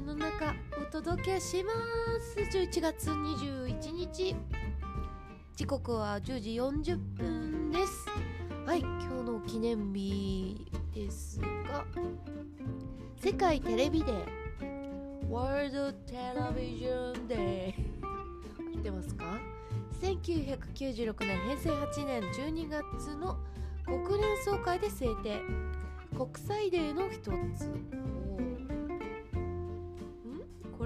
雨の中お届けします。11月21日。時刻は10時40分です。はい今日の記念日ですが世界テレビデー。ワールドテレビジョンデー。合ってますか？1996年平成8年12月の国連総会で制定。国際デーの一つ。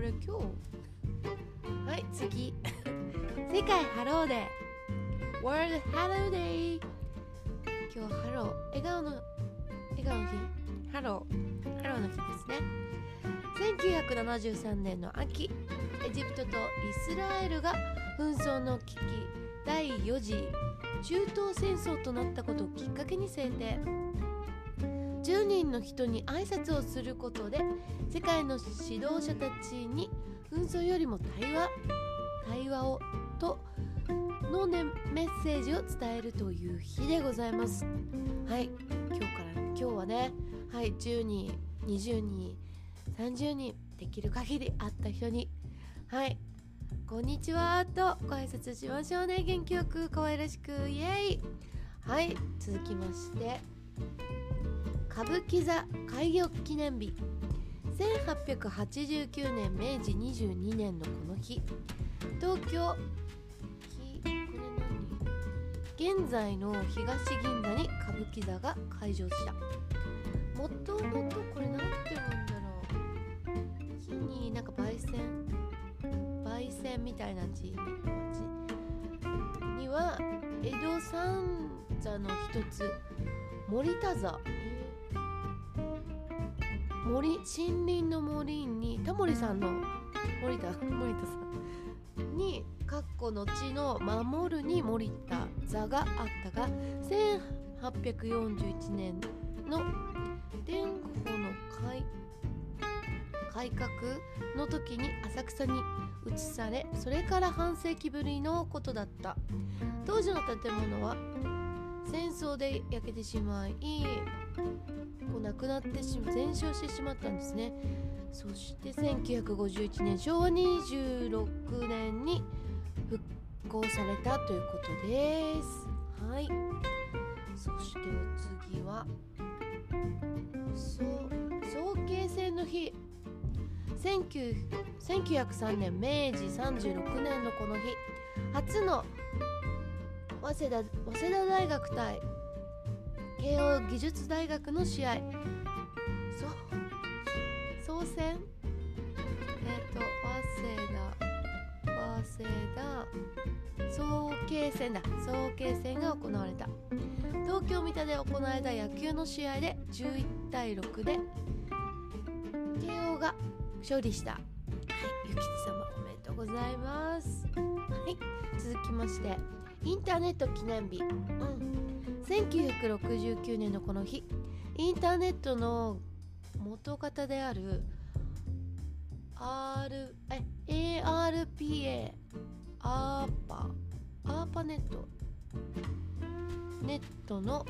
れ今日。はい次。世界ハローデー。World Hello Day 今日ハロー。笑顔の笑顔の日。ハロー。ハローの日ですね。1973年の秋。エジプトとイスラエルが紛争の危機。第4次中東戦争となったことをきっかけに制定10人の人に挨拶をすることで世界の指導者たちに紛争よりも対話対話をとの、ね、メッセージを伝えるという日でございます。はい。今日から今日はねはい10人20人30人できる限り会った人にはい。こんにちはとご挨拶しましょうね。元気よく可愛らしくイエイ。はい続きまして。歌舞伎座開業記念日。1889年明治22年のこの日。東京これ何？現在の東銀座に歌舞伎座が開場した。もともとこれなんて言うんだろう。木になんか焙煎焙煎みたいな字には江戸三座の一つ森田座。森森林の森にタモリさん。の森田森田さん。にかっこ後の守るに森田座があったが1841年の伝法の改改革の時に浅草に移されそれから半世紀ぶりのことだった。当時の建物は戦争で焼けてしまいこうなくなってしまう全焼してしまったんですね。そして1951年昭和26年に復興されたということです。はい。そしてお次は早慶戦の日。1903年明治36年のこの日。初の早稲田早稲田大学対慶応義塾大学の試合。そ総戦えっ、ー、と早稲田早稲田早慶戦だ。早慶戦が行われた。東京三田で行われた野球の試合で11対6で慶応が勝利した。はい諭吉様おめでとうございます。はい続きまして。インターネット記念日、うん、1969年のこの日。インターネットの元方である R え ARPA アーパアーパネット。ネットの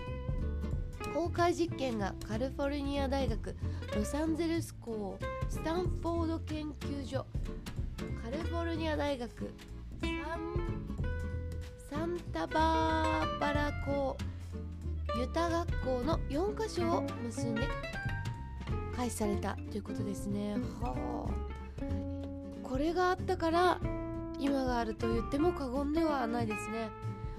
公開実験がカリフォルニア大学ロサンゼルス校スタンフォード研究所。カリフォルニア大学。サンタバーバラ校ユタ学校の4カ所を結んで開始されたということですねはあこれがあったから今があると言っても過言ではないですね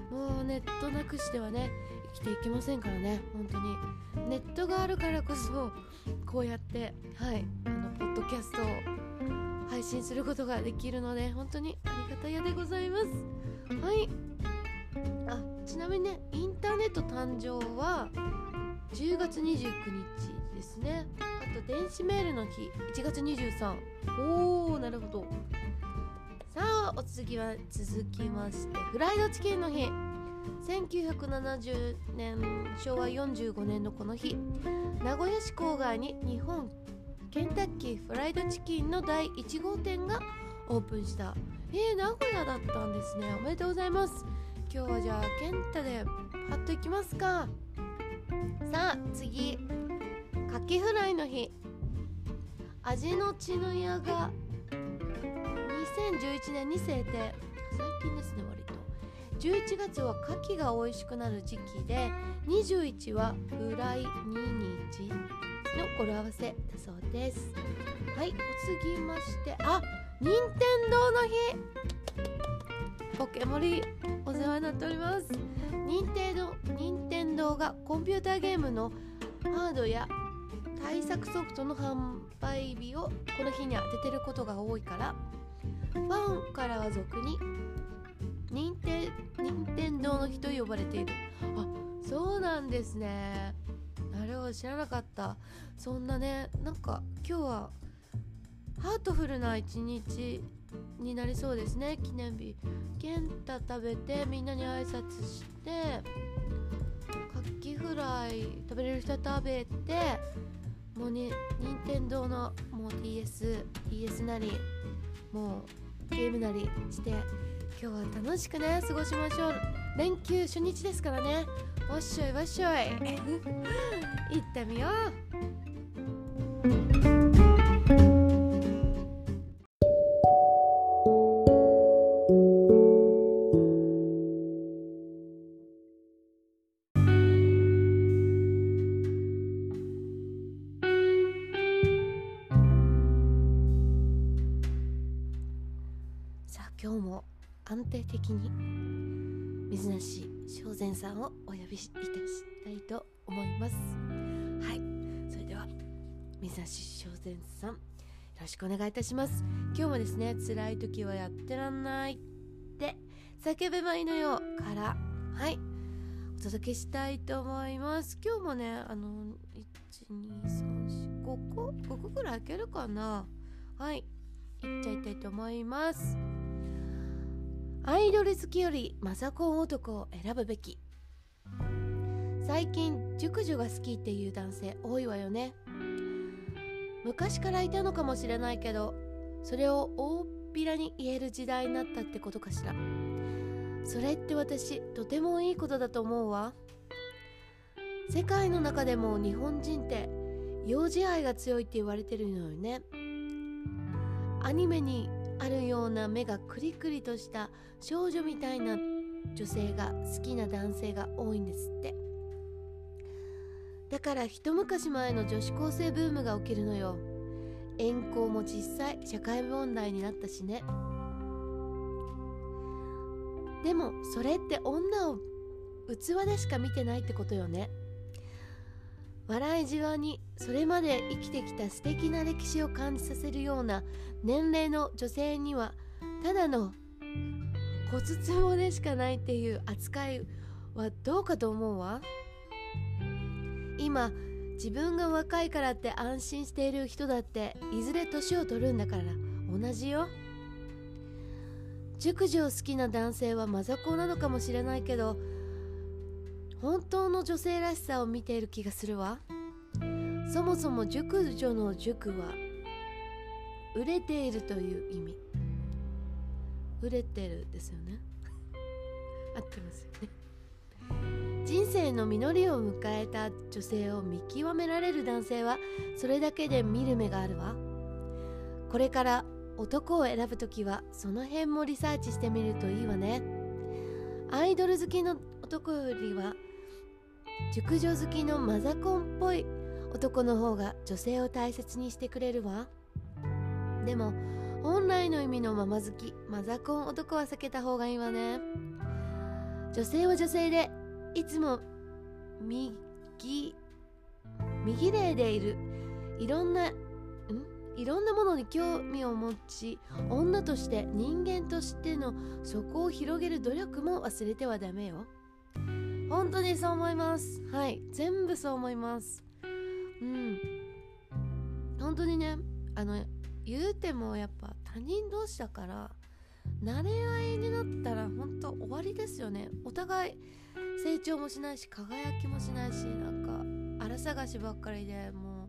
もうネットなくしてはね生きていけませんからね本当にネットがあるからこそこうやってはいあのポッドキャストを配信することができるので本当にありがたやでございますはいあちなみにねインターネット誕生は10月29日ですね。あと電子メールの日1月23おおなるほど。さあお次は続きましてフライドチキンの日。1970年昭和45年のこの日。名古屋市郊外に日本ケンタッキーフライドチキンの第1号店がオープンした。えー、名古屋だったんですね。おめでとうございます。今日はじゃあケンタでパッといきますか。さあ次。カキフライの日。味の血の矢が2011年に制定最近ですね割と。11月は牡蠣が美味しくなる時期で21はフライ2日の語呂合わせだそうです。はいお次まして。あ任天堂の日。ポケモリお世話になっております。任天堂任天堂がコンピューターゲームのハードや対策ソフトの販売日をこの日に当ててることが多いからファンからは俗に任天任天堂の日と呼ばれている。あそうなんですね。なるほど知らなかった。そんなねなんか今日はハートフルな一日になりそうですね。記念日。健太食べてみんなに挨拶してカキフライ食べれる人食べてもうね任天堂のもう DS DS なりもうゲームなりして今日は楽しくね過ごしましょう。連休初日ですからね。わっしょいわっしょい。行ってみよう。さんよろしくお願いいたします。今日もですね辛い時はやってらんないって叫べばいいのよからはいお届けしたいと思います。今日もねあの12345個5個ぐらい開けるかな。はいいっちゃいたいと思います。アイドル好きよりマザコン男を選ぶべき。最近熟女が好きっていう男性多いわよね。昔からいたのかもしれないけどそれを大っぴらに言える時代になったってことかしら。それって私とてもいいことだと思うわ。世界の中でも日本人って幼児愛が強いって言われてるのよね。アニメにあるような目がクリクリとした少女みたいな女性が好きな男性が多いんですって。だから一昔前の女子高生ブームが起きるのよ。遠行も実際社会問題になったしね。でもそれって女を器でしか見てないってことよね。笑いじわにそれまで生きてきた素敵な歴史を感じさせるような年齢の女性にはただの骨壺でしかないっていう扱いはどうかと思うわ。今自分が若いからって安心している人だっていずれ年を取るんだから同じよ。熟女を好きな男性はマザコンなのかもしれないけど本当の女性らしさを見ている気がするわ。そもそも熟女の熟は売れているという意味。売れてるですよね。合ってますよね。人生の実りを迎えた女性を見極められる男性はそれだけで見る目があるわ。これから男を選ぶ時はその辺もリサーチしてみるといいわね。アイドル好きの男よりは熟女好きのマザコンっぽい男の方が女性を大切にしてくれるわ。でも本来の意味のママ好きマザコン男は避けた方がいいわね。女性は女性でいつも右右霊でいる。いろんなん？いろんなものに興味を持ち女として人間としての底を広げる努力も忘れてはダメよ。本当にそう思います。はい。全部そう思います。うん。本当にねあの言うてもやっぱ他人同士だから慣れ合いになったら本当終わりですよね。お互い成長もしないし輝きもしないしなんか荒探しばっかりでも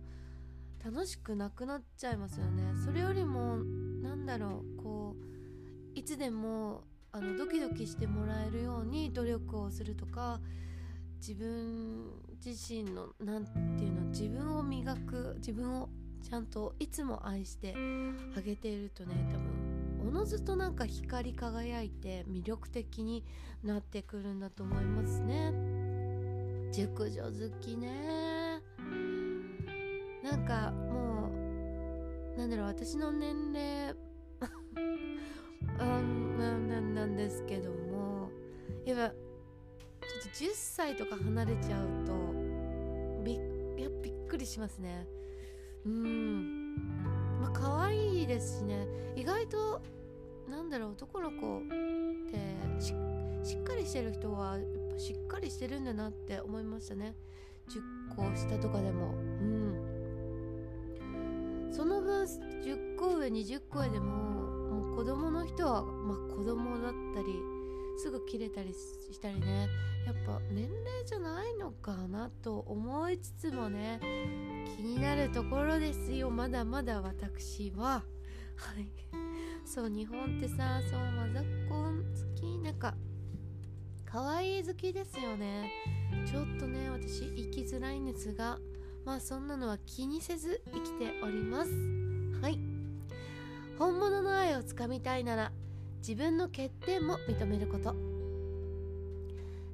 う楽しくなくなっちゃいますよね。それよりもなんだろうこういつでもあのドキドキしてもらえるように努力をするとか自分自身の何て言うの自分を磨く自分をちゃんといつも愛してあげているとね多分のずとなんか光り輝いて魅力的になってくるんだと思いますね。熟女好きね。なんかもうなんだろう私の年齢 うんなんなんですけども。やっぱちょっと10歳とか離れちゃうとびやびっくりしますね。うん。まあ可愛いですしね。意外となんだろう男の子ってしっかりしてる人はやっぱしっかりしてるんだなって思いましたね。10個下とかでも。うん。その分10個上20個上でももう子供の人はまあ子供だったりすぐ切れたりしたりね。やっぱ年齢じゃないのかなと思いつつもね気になるところですよ。まだまだ私は。はい。そう日本ってさそうマザコン好きなんか可愛い好きですよね。ちょっとね私生きづらいんですがまあそんなのは気にせず生きております。はい。本物の愛をつかみたいなら自分の欠点も認めること。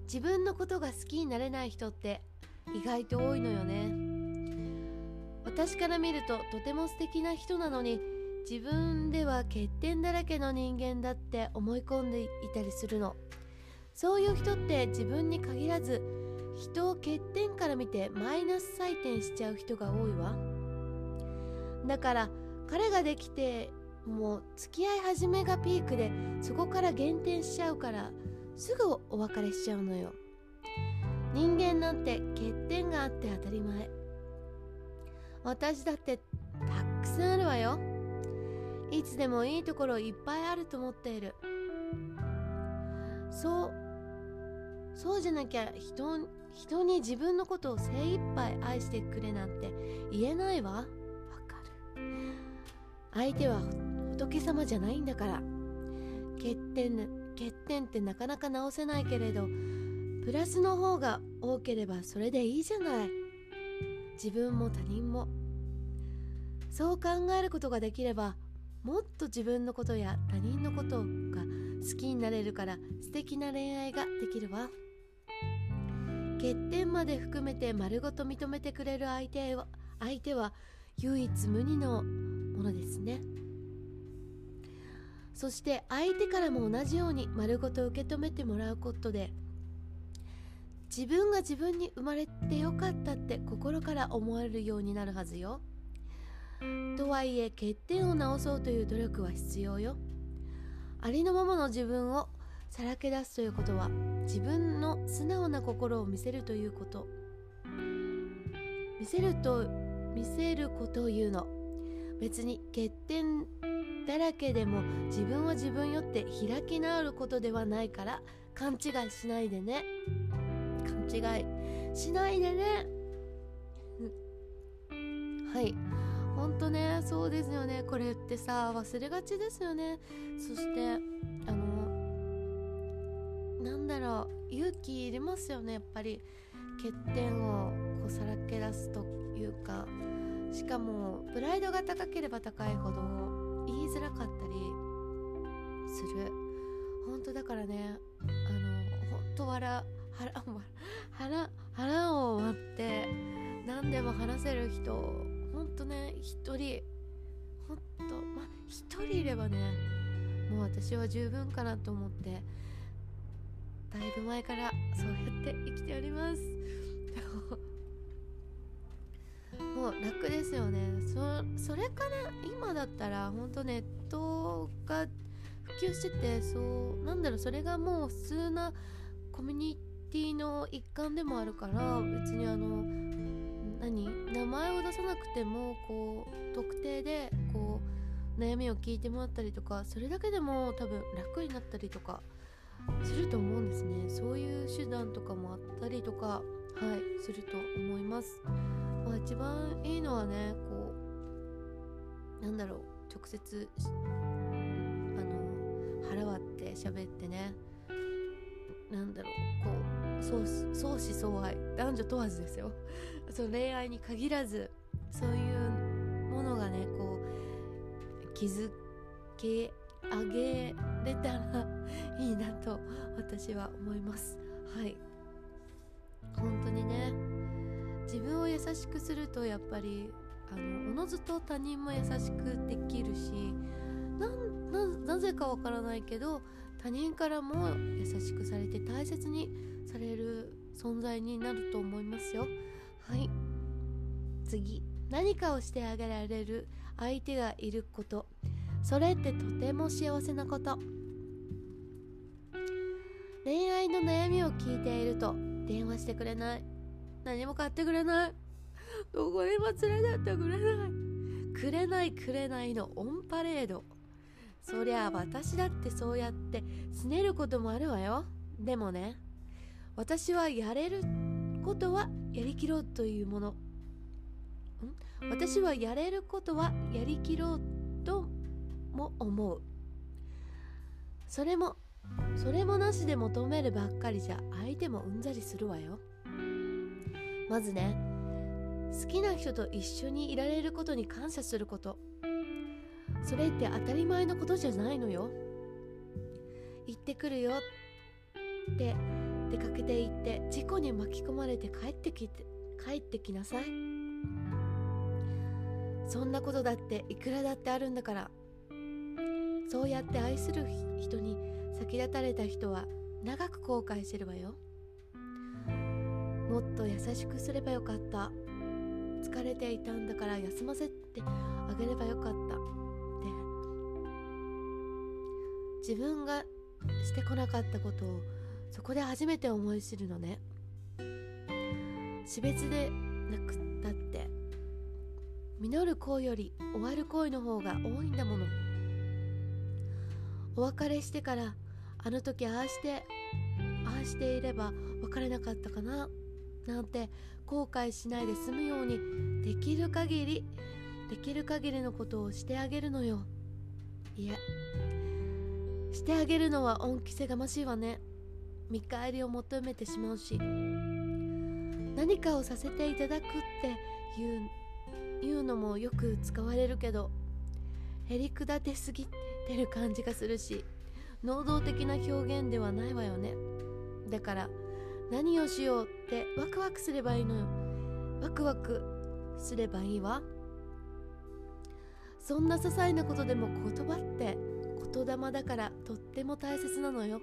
自分のことが好きになれない人って意外と多いのよね。私から見るととても素敵な人なのに自分では欠点だらけの人間だって思い込んでいたりするの。そういう人って自分に限らず人を欠点から見てマイナス採点しちゃう人が多いわ。だから彼ができてもう付き合い始めがピークでそこから減点しちゃうからすぐお別れしちゃうのよ。人間なんて欠点があって当たり前。私だってたくさんあるわよ。いつでもいいところいっぱいあると思っている。そうそうじゃなきゃ人人に自分のことを精一杯愛してくれなんて言えないわ。わかる。相手は仏様じゃないんだから。欠点欠点ってなかなか直せないけれどプラスの方が多ければそれでいいじゃない。自分も他人も。そう考えることができればもっと自分のことや他人のことが好きになれるから素敵な恋愛ができるわ。欠点まで含めて丸ごと認めてくれる相手は相手は唯一無二のものですね。そして相手からも同じように丸ごと受け止めてもらうことで自分が自分に生まれてよかったって心から思えるようになるはずよ。とはいえ欠点を直そうという努力は必要よ。ありのままの自分をさらけ出すということは自分の素直な心を見せるということ。見せると見せることを言うの。別に欠点だらけでも自分は自分よって開き直ることではないから勘違いしないでね。勘違いしないでね。はい。ほんとねそうですよね。これってさ忘れがちですよね。そしてあのなんだろう勇気いりますよね。やっぱり欠点をこうさらけ出すというか。しかもプライドが高ければ高いほど言いづらかったりする。本当だからねあの本当笑腹腹腹を割って何でも話せる人とね一人ほんとまあ一人いればねもう私は十分かなと思ってだいぶ前からそうやって生きております。もう楽ですよね。そそれから今だったら本当ネットが普及しててそうなんだろうそれがもう普通なコミュニティの一環でもあるから別にあの何？名前を出さなくてもこう特定でこう悩みを聞いてもらったりとかそれだけでも多分楽になったりとかすると思うんですね。そういう手段とかもあったりとかはいすると思います。まあ一番いいのはねこうなんだろう直接あの腹割って喋ってね。なんだろうこう相相思相愛。男女問わずですよ。その恋愛に限らずそういうものがねこう気づけ上げれたらいいなと私は思います。はい。本当にね自分を優しくするとやっぱりあのおのずと他人も優しくできるしなぜかわからないけど他人からも優しくされて大切にされる存在になると思いますよ。はい。次。何かをしてあげられる相手がいること。それってとても幸せなこと。恋愛の悩みを聞いていると電話してくれない。何も買ってくれない。どこにも連れてってくれない。くれないくれないのオンパレード。そりゃあ私だってそうやって拗ねることもあるわよ。でもね私はやれることはやりきろうというもの。私はやれることはやりきろうとも思う。それもそれもなしで求めるばっかりじゃ相手もうんざりするわよ。まずね好きな人と一緒にいられることに感謝すること。それって当たり前のことじゃないのよ。行ってくるよって出かけて行って事故に巻き込まれて帰ってきて帰ってきなさい。そんなことだっていくらだってあるんだから。そうやって愛する人に先立たれた人は長く後悔してるわよ。もっと優しくすればよかった。疲れていたんだから休ませてあげればよかった。って。自分がしてこなかったことをそこで初めて思い知るのね。死別でなくったって実る恋より終わる恋の方が多いんだもの。お別れしてからあの時ああしてああしていれば別れなかったかななんて後悔しないで済むようにできる限りできる限りのことをしてあげるのよ。いえ。してあげるのは恩着せがましいわね。見返りを求めてしまうし何かをさせていただくって言う言うのもよく使われるけどへりくだてすぎてる感じがするし能動的な表現ではないわよね。だから何をしようってワクワクすればいいのよ。ワクワクすればいいわ。そんな些細なことでも言葉って言霊だからとっても大切なのよ。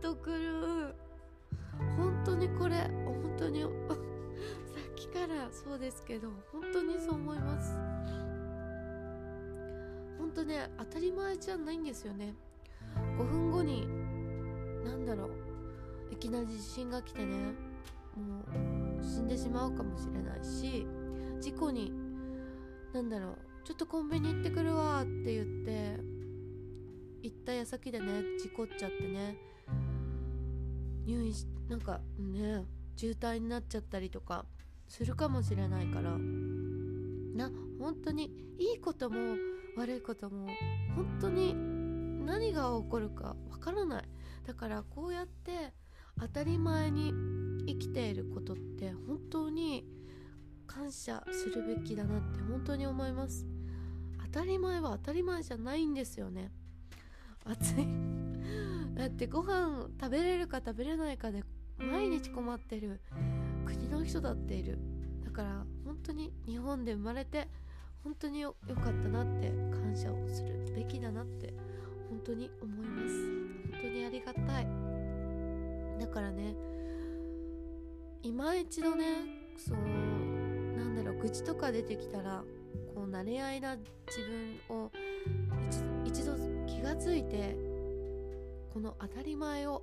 とくる。本当にこれ本当に さっきからそうですけど本当にそう思います。本当ね当たり前じゃないんですよね。5分後に何だろういきなり地震が来てねもう死んでしまうかもしれないし事故に何だろうちょっとコンビニ行ってくるわって言って行った矢先でね事故っちゃってね入院しなんかね渋滞になっちゃったりとかするかもしれないから。な本当にいいことも悪いことも本当に何が起こるかわからない。だからこうやって当たり前に生きていることって本当に感謝するべきだなって本当に思います。当たり前は当たり前じゃないんですよね。暑い。だってご飯食べれるか食べれないかで毎日困ってる国の人だっている。だから本当に日本で生まれて本当によかったなって感謝をするべきだなって本当に思います。本当にありがたい。だからね今一度ねそうなんだろう愚痴とか出てきたらこう慣れ合いな自分を一度気がついてこの当たり前を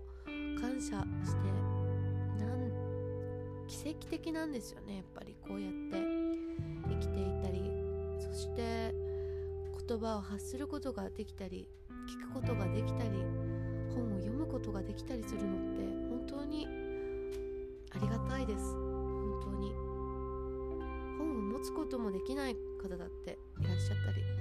感謝してなん奇跡的なんですよねやっぱり。こうやって生きていたりそして言葉を発することができたり聞くことができたり本を読むことができたりするのって本当にありがたいです。本当に。本を持つこともできない方だっていらっしゃったり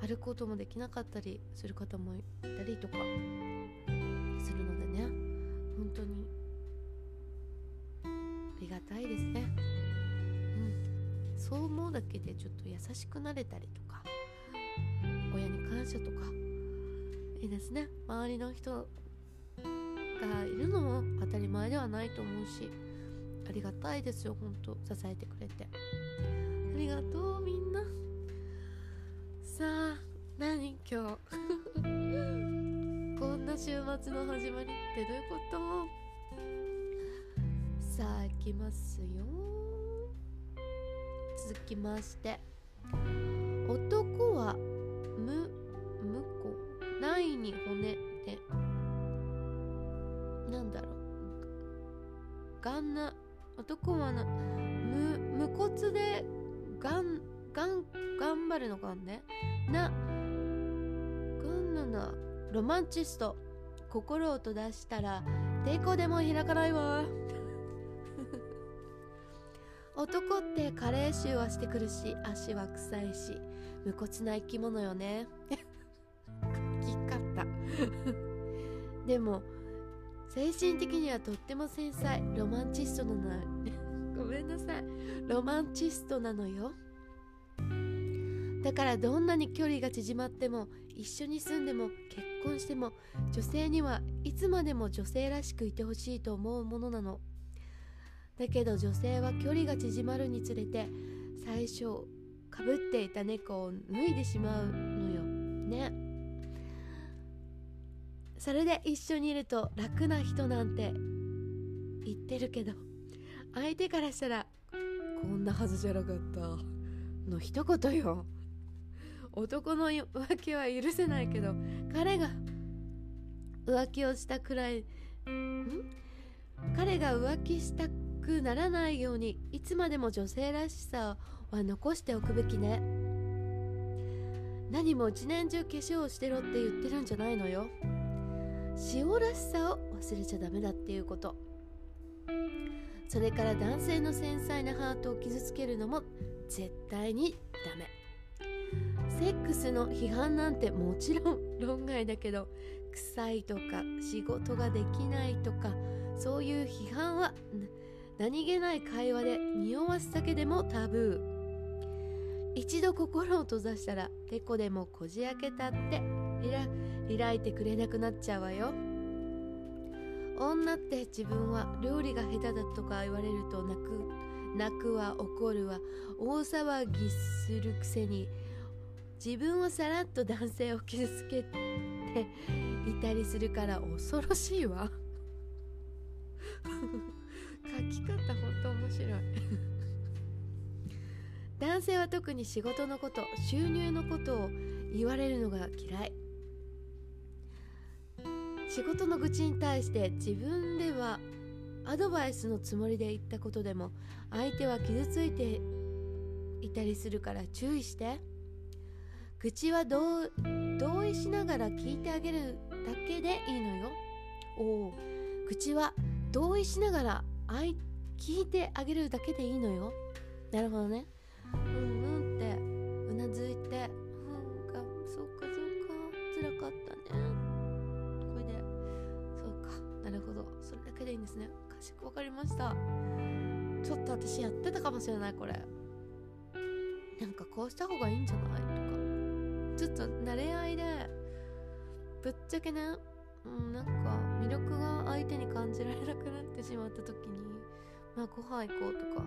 歩くこともできなかったりする方もいたりとかするのでね。本当にありがたいですね。うん。そう思うだけでちょっと優しくなれたりとか親に感謝とかいいですね。周りの人がいるのも当たり前ではないと思うしありがたいですよ。ほんと支えてくれて。ありがとうみんな。さあ何今日？こんな週末の始まりってどういうこと？さあ行きますよ。続きまして。マンチスト。心を閉ざしたら抵抗でも開かないわ。男って加齢臭はしてくるし足は臭いし無骨な生き物よね。書き方でも精神的にはとっても繊細。ロマンチストなのごめんなさい。ロマンチストなのよだからどんなに距離が縮まっても一緒に住んでも結婚しても女性にはいつまでも女性らしくいてほしいと思うものなの。だけど女性は距離が縮まるにつれて最初かぶっていた猫を脱いでしまうのよ。ね。それで一緒にいると楽な人なんて言ってるけど相手からしたらこんなはずじゃなかった。の一言よ。男の浮気は許せないけど彼が浮気をしたくらいん？彼が浮気したくならないようにいつまでも女性らしさは残しておくべきね。何も一年中化粧をしてろって言ってるんじゃないのよ。塩らしさを忘れちゃダメだっていうこと。それから男性の繊細なハートを傷つけるのも絶対にダメ。セックスの批判なんてもちろん論外だけど臭いとか仕事ができないとかそういう批判は何気ない会話で匂わすだけでもタブー。一度心を閉ざしたらてこでもこじ開けたって開いてくれなくなっちゃうわよ。女って自分は料理が下手だとか言われると泣く泣くわ怒るわ。大騒ぎするくせに自分をさらっと男性を傷つけていたりするから恐ろしいわ。書き方ほんと面白い。男性は特に仕事のこと収入のことを言われるのが嫌い。仕事の愚痴に対して自分ではアドバイスのつもりで言ったことでも相手は傷ついていたりするから注意して。愚痴は同意しながら聞いてあげるだけでいいのよ。おお愚痴は同意しながら聞いてあげるだけでいいのよ。なるほどね。うんうんってうなずいてうんかそうかそうか辛かったね。これでそうかなるほど。それだけでいいんですね。かしくわかりました。ちょっと私やってたかもしれないこれ。なんかこうした方がいいんじゃない？ちょっと慣れ合いでぶっちゃけねうんなんか魅力が相手に感じられなくなってしまった時にまあご飯行こうとか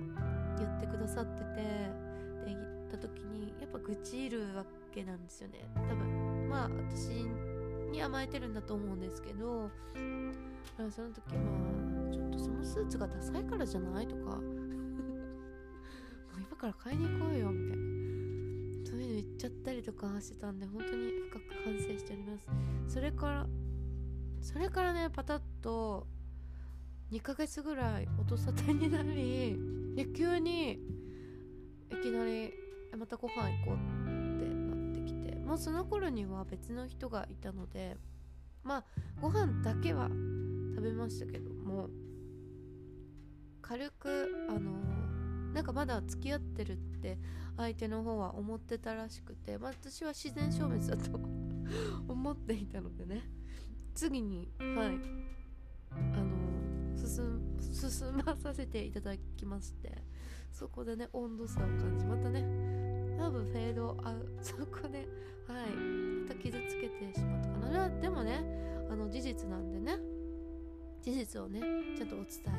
言ってくださっててで言った時にやっぱ愚痴いるわけなんですよね。多分まあ私に甘えてるんだと思うんですけどその時まあちょっとそのスーツがダサいからじゃないとか。もう今から買いに行こうよみたいな。ちゃったりとかしてたんで本当に深く反省しております。それからそれからねパタッと2ヶ月ぐらい音沙汰になりで急にいきなりまたご飯行こうってなってきてまあその頃には別の人がいたのでまあご飯だけは食べましたけども軽くあのなんかまだ付き合ってるって相手の方は思ってたらしくて、まあ、私は自然消滅だと 思っていたのでね。次にはい。あの進進まさせていただきましてそこでね温度差を感じまたね多分フェードアウ そこではいまた傷つけてしまったかな。でもねあの事実なんでね事実をねちゃんとお伝えしては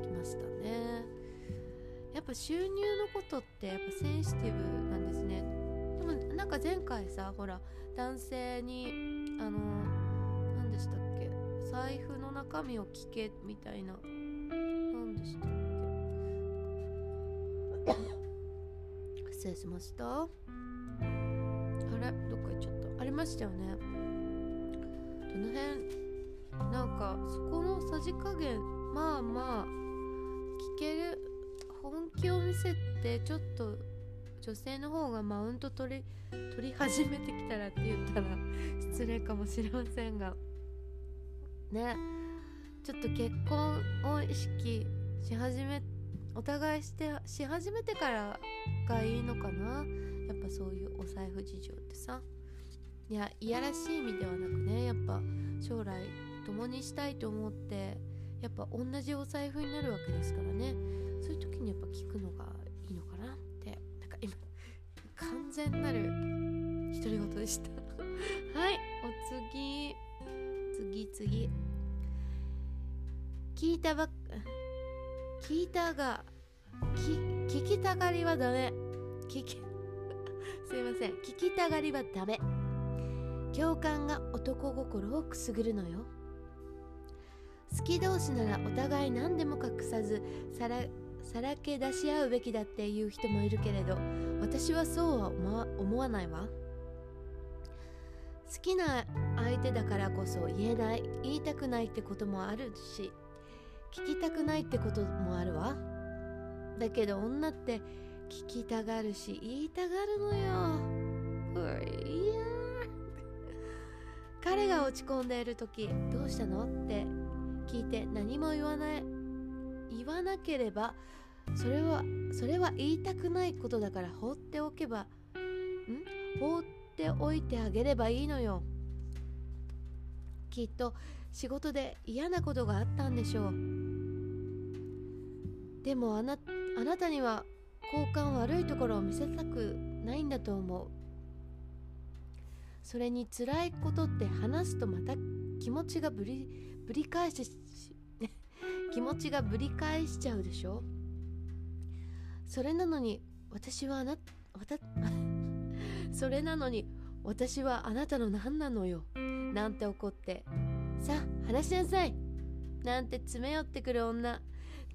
いきましたね。やっぱ収入のことってやっぱセンシティブなんですね。でもなんか前回さほら男性にあの何でしたっけ？財布の中身を聞けみたいな。何でしたっけ？失礼しました。あれ？どっか行っちゃった。ありましたよね。どの辺？なんかそこのさじ加減まあまあ聞ける気を見せてちょっと女性の方がマウント取り取り始めてきたらって言ったら 失礼かもしれませんが。ね。ちょっと結婚を意識し始めお互いしてし始めてからがいいのかな？やっぱそういうお財布事情ってさ。いやいやらしい意味ではなくねやっぱ将来共にしたいと思ってやっぱ同じお財布になるわけですからね。そういう時にやっぱ聞くのがいいのかなって。なんか今完全なる独り言でした。はいお次。次次。聞いたばっ聞いたが聞きたがりはダメ。聞き すいません。聞きたがりはダメ。共感が男心をくすぐるのよ。好き同士ならお互い何でも隠さずさらさらけ出し合うべきだっていう人もいるけれど私はそうは思わないわ。好きな相手だからこそ言えない言いたくないってこともあるし聞きたくないってこともあるわ。だけど女って聞きたがるし言いたがるのよ。いや彼が落ち込んでいる時どうしたのって聞いて何も言わない言わなければそれはそれは言いたくないことだから放っておけばん？放っておいてあげればいいのよ。きっと仕事で嫌なことがあったんでしょう。でもあなあなたには交換悪いところを見せたくないんだと思う。それに辛いことって話すとまた気持ちがぶりぶり返し 気持ちがぶり返しちゃうでしょ。それなのに私はあなた それなのに私はあなたの何なのよ。なんて怒って。さあ話しなさい。なんて詰め寄ってくる女。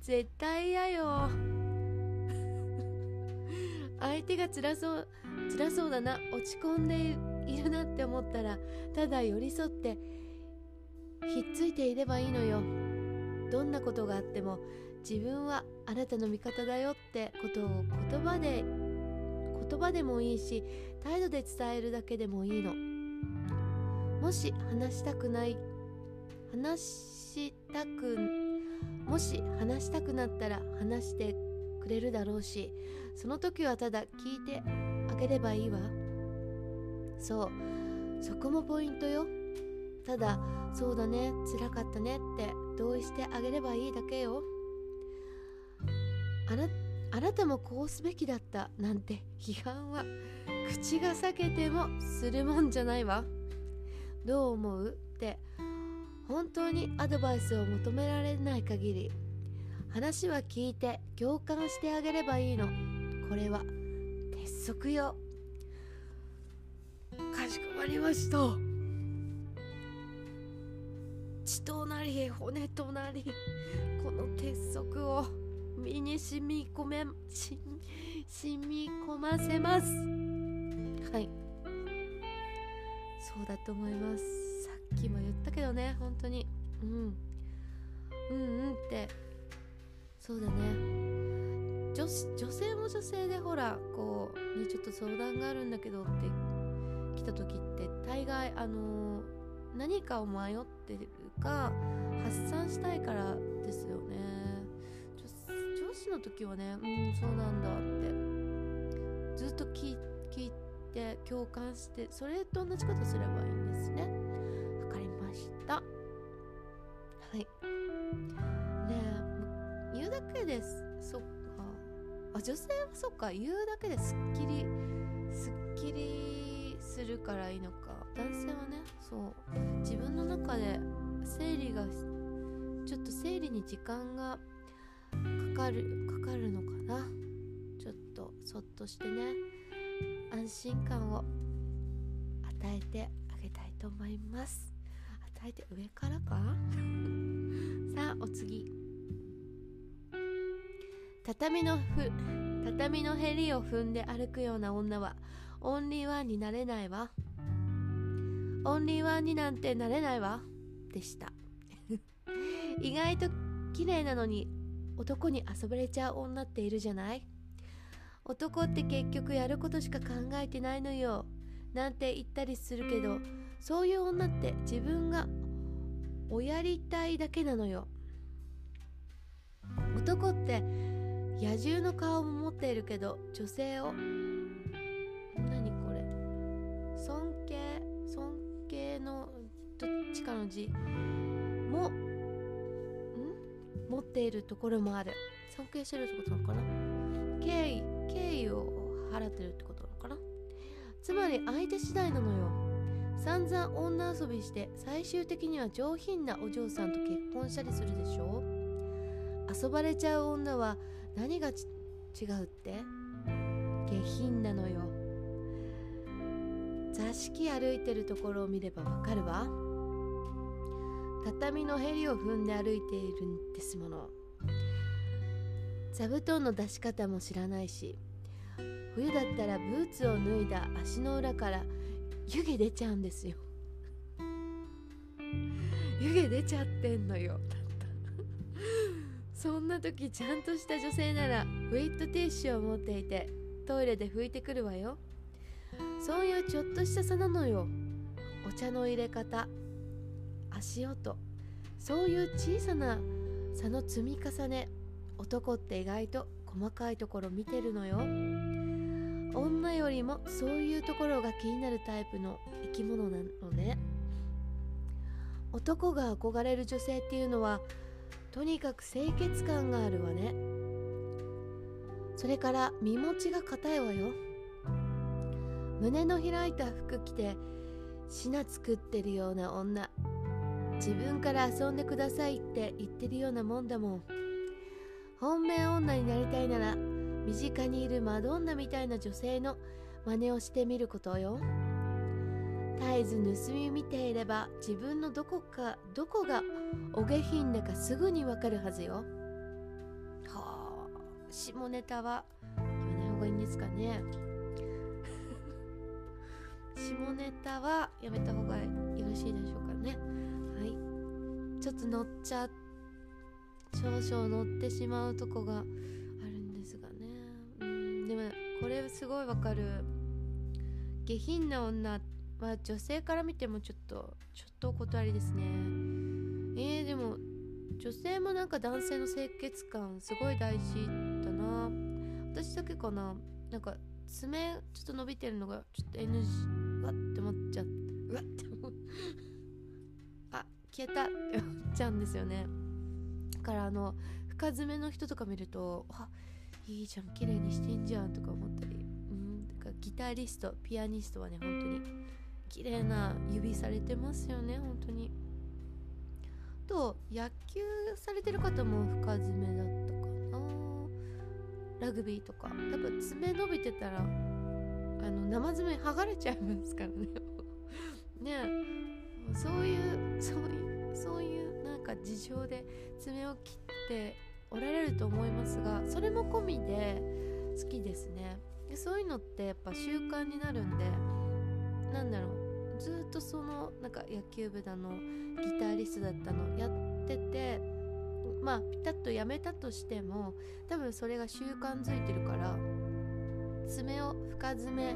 絶対嫌よ。相手が辛そう辛そうだな。落ち込んでいるなって思ったらただ寄り添ってひっついていればいいのよ。どんなことがあっても自分はあなたの味方だよってことを言葉で言葉でもいいし態度で伝えるだけでもいいの。もし話したくない話したくもし話したくなったら話してくれるだろうしその時はただ聞いてあげればいいわ。そう。そこもポイントよ。ただそうだね辛かったねって同意してあげればいいだけよ。あなあなたもこうすべきだったなんて批判は口が裂けてもするもんじゃないわ。どう思うって本当にアドバイスを求められない限り話は聞いて共感してあげればいいの。これは鉄則よ。かしこまりました。血となり骨となりこの鉄則を。身に染み込めし染み込ませます。はい。そうだと思います。さっきも言ったけどね本当に。うん。うんうんって。そうだね。女女性も女性でほらこうねちょっと相談があるんだけどって来た時って大概あのー、何かを迷ってるか発散したいからですよね。女子の時はねうんそうなんだって。ずっと聞いて共感してそれと同じことすればいいんですね。わかりました。はい。ねえ言うだけです。そっか。あ女性はそっか。言うだけですっきりすっきりするからいいのか。男性はねそう。自分の中で生理がちょっと生理に時間がかるかかるのかな？ちょっとそっとしてね。安心感を与えてあげたいと思います。与えて上からか？さあお次。畳のふ畳のへりを踏んで歩くような女はオンリーワンになれないわ。オンリーワンになんてなれないわ。でした。意外と綺麗なのに男に遊ばれちゃう女っているじゃない？男って結局やることしか考えてないのよ。なんて言ったりするけどそういう女って自分がおやりたいだけなのよ。男って野獣の顔も持っているけど女性を何これ？尊敬？尊敬のどっちかの字？も持っているところもある。尊敬してるってことなのかな？敬意敬意を払ってるってことなのかな？つまり相手次第なのよ。散々女遊びして最終的には上品なお嬢さんと結婚したりするでしょ？遊ばれちゃう女は何が違うって？下品なのよ。座敷歩いてるところを見ればわかるわ。畳のへりを踏んで歩いているんですもの。座布団の出し方も知らないし冬だったらブーツを脱いだ足の裏から湯気出ちゃうんですよ。湯気出ちゃってんのよ。そんな時ちゃんとした女性ならウェイトティッシュを持っていてトイレで拭いてくるわよ。そういうちょっとした差なのよ。お茶の入れ方。足音。そういう小さな差の積み重ね男って意外と細かいところ見てるのよ。女よりもそういうところが気になるタイプの生き物なのね。男が憧れる女性っていうのはとにかく清潔感があるわね。それから身持ちが硬いわよ。胸の開いた服着て品作ってるような女。自分から遊んでくださいって言ってるようなもんだもん。本命女になりたいなら身近にいるマドンナみたいな女性の真似をしてみることよ。絶えず盗み見ていれば自分のどこかどこがお下品だかすぐにわかるはずよ。はあ下ネタは言わない方がいいんですかね。下ネタはやめた方がよろしいでしょうか。ちょっと乗っちゃ少々乗ってしまうとこがあるんですがね。うんでもこれすごいわかる。下品な女は女性から見てもちょっとちょっとお断りですね。えー、でも女性もなんか男性の清潔感すごい大事だな。私だけかな。なんか爪ちょっと伸びてるのがちょっと NG うわって思っちゃうわって消えたって思っちゃうんですよね。だからあの深爪の人とか見るとあいいじゃん綺麗にしてんじゃんとか思ったりうんだからギタリストピアニストはね本当に綺麗な指されてますよね本当に。と野球されてる方も深爪だったかな。ラグビーとか。やっぱ爪伸びてたらあの生爪剥がれちゃいますからね。ねそういうそういうそういうなんか事情で爪を切っておられると思いますがそれも込みで好きですね。でそういうのってやっぱ習慣になるんでなんだろう。ずっとそのなんか野球部だのギタリストだったのやっててまあピタッとやめたとしても多分それが習慣づいてるから爪を深爪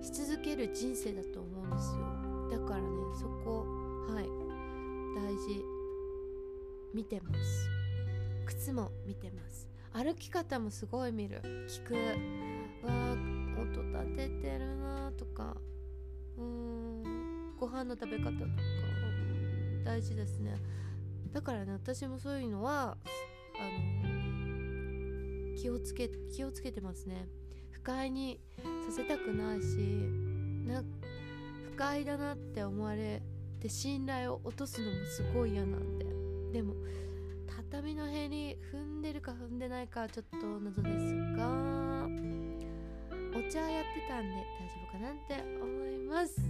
し続ける人生だと思うんですよ。だからねそこはい。大事。見てます。靴も見てます。歩き方もすごい見る。聞く。わ音立ててるなとか。うーん。ご飯の食べ方とか。大事ですね。だからね私もそういうのはあの気をつけ気をつけてますね。不快にさせたくないしな不快だなって思われて信頼を落とすのもすごい嫌なんででも畳のへり踏んでるか踏んでないかちょっと謎ですがお茶やってたんで大丈夫かなって思います。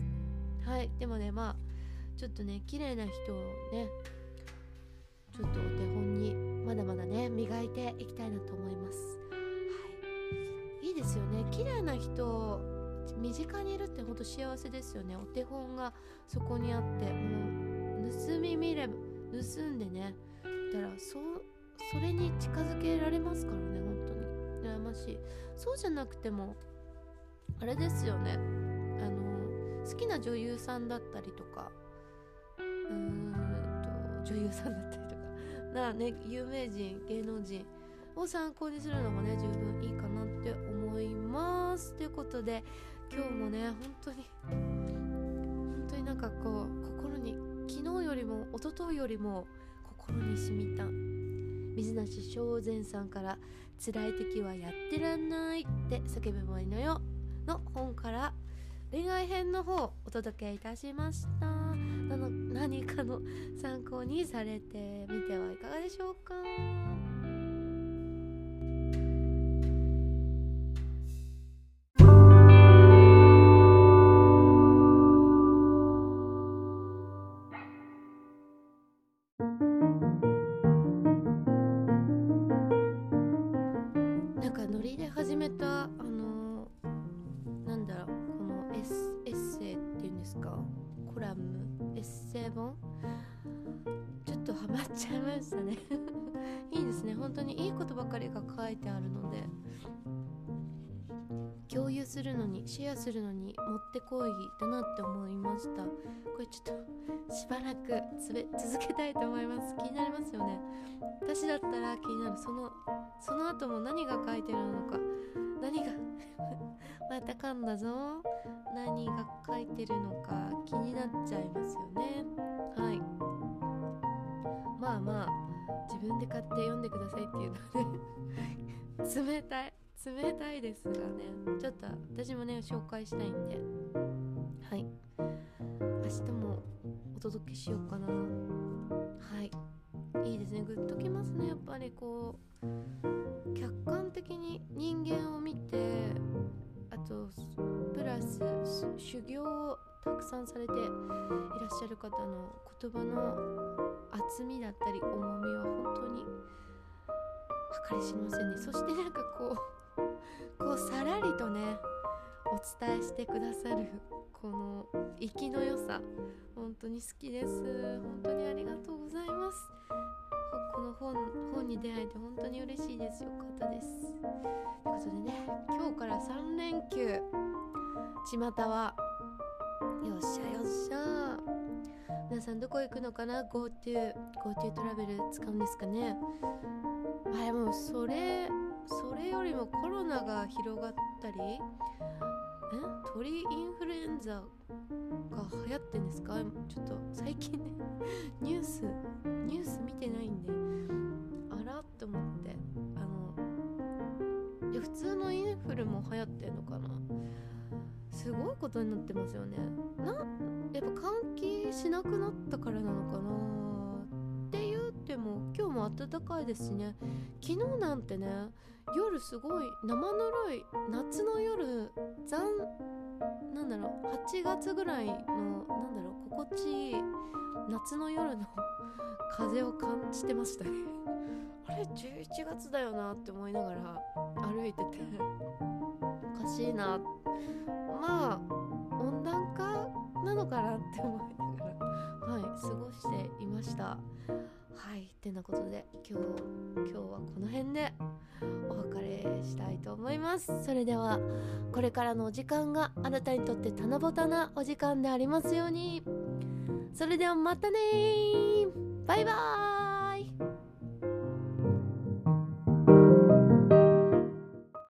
はいでもねまあちょっとね綺麗な人をねちょっとお手本にまだまだね磨いていきたいなと思います。はい。いいですよね。綺麗な人身近にいるってほんと幸せですよね。お手本がそこにあってもう盗み見れば盗んでね。たらそそれに近づけられますからね本当に。羨ましい。そうじゃなくてもあれですよね。あの好きな女優さんだったりとかうーんと女優さんだったりとか。なね有名人芸能人を参考にするのもね十分いいかなって思います。ということで今日もね本当に本当になんかこう心に昨日よりも一昨日よりも心に染みた。水無正禅さんから「辛い時はやってらんない」って叫ぶもいいのよの本から恋愛編の方お届けいたしました。なの何かの参考にされてみてはいかがでしょうか。にもってこいだなって思いました。これちょっとしばらくつべ続けたいと思います。気になりますよね。私だったら気になる。そのその後も何が書いてるのか。何が また噛んだぞ。何が書いてるのか。気になっちゃいますよね。はい。まあまあ自分で買って読んでくださいっていうのはね 冷たい冷たいですがね。ちょっと私もね紹介したいんで。はい。明日もお届けしようかな。はい。いいですね。グッときますね。やっぱりこう客観的に人間を見てあとプラス修行をたくさんされていらっしゃる方の言葉の厚みだったり重みは本当に計り知りませんね。そしてなんかこうこうさらりとねお伝えしてくださるこの息の良さ本当に好きです。本当にありがとうございます。この本本に出会えて本当に嬉しいです。よかったです。ということでね今日から3連休。巷はよっしゃよっしゃ。皆さんどこ行くのかな？GoTo GoTo トラベル使うんですかね？あでもうそれそれよりもコロナが広がったりえ？鳥インフルエンザが流行ってんですか？ちょっと最近ね ニュースニュース見てないんであらって思って。あのいや普通のインフルも流行ってんのかな？すごいことになってますよね。なやっぱ換気しなくなったからなのかな？って言っても今日も暖かいですしね。昨日なんてね夜すごい生ぬるい夏の夜残なんだろう8月ぐらいのなんだろう心地いい夏の夜の風を感じてましたね。あれ11月だよなって思いながら歩いてて。おかしいな。まあ温暖化なのかなって思いながらはい過ごしていました。はいてなことで今日今日はこの辺でお別れしたいと思います。それではこれからのお時間があなたにとって七夕なお時間でありますように。それではまたねバイバーイ。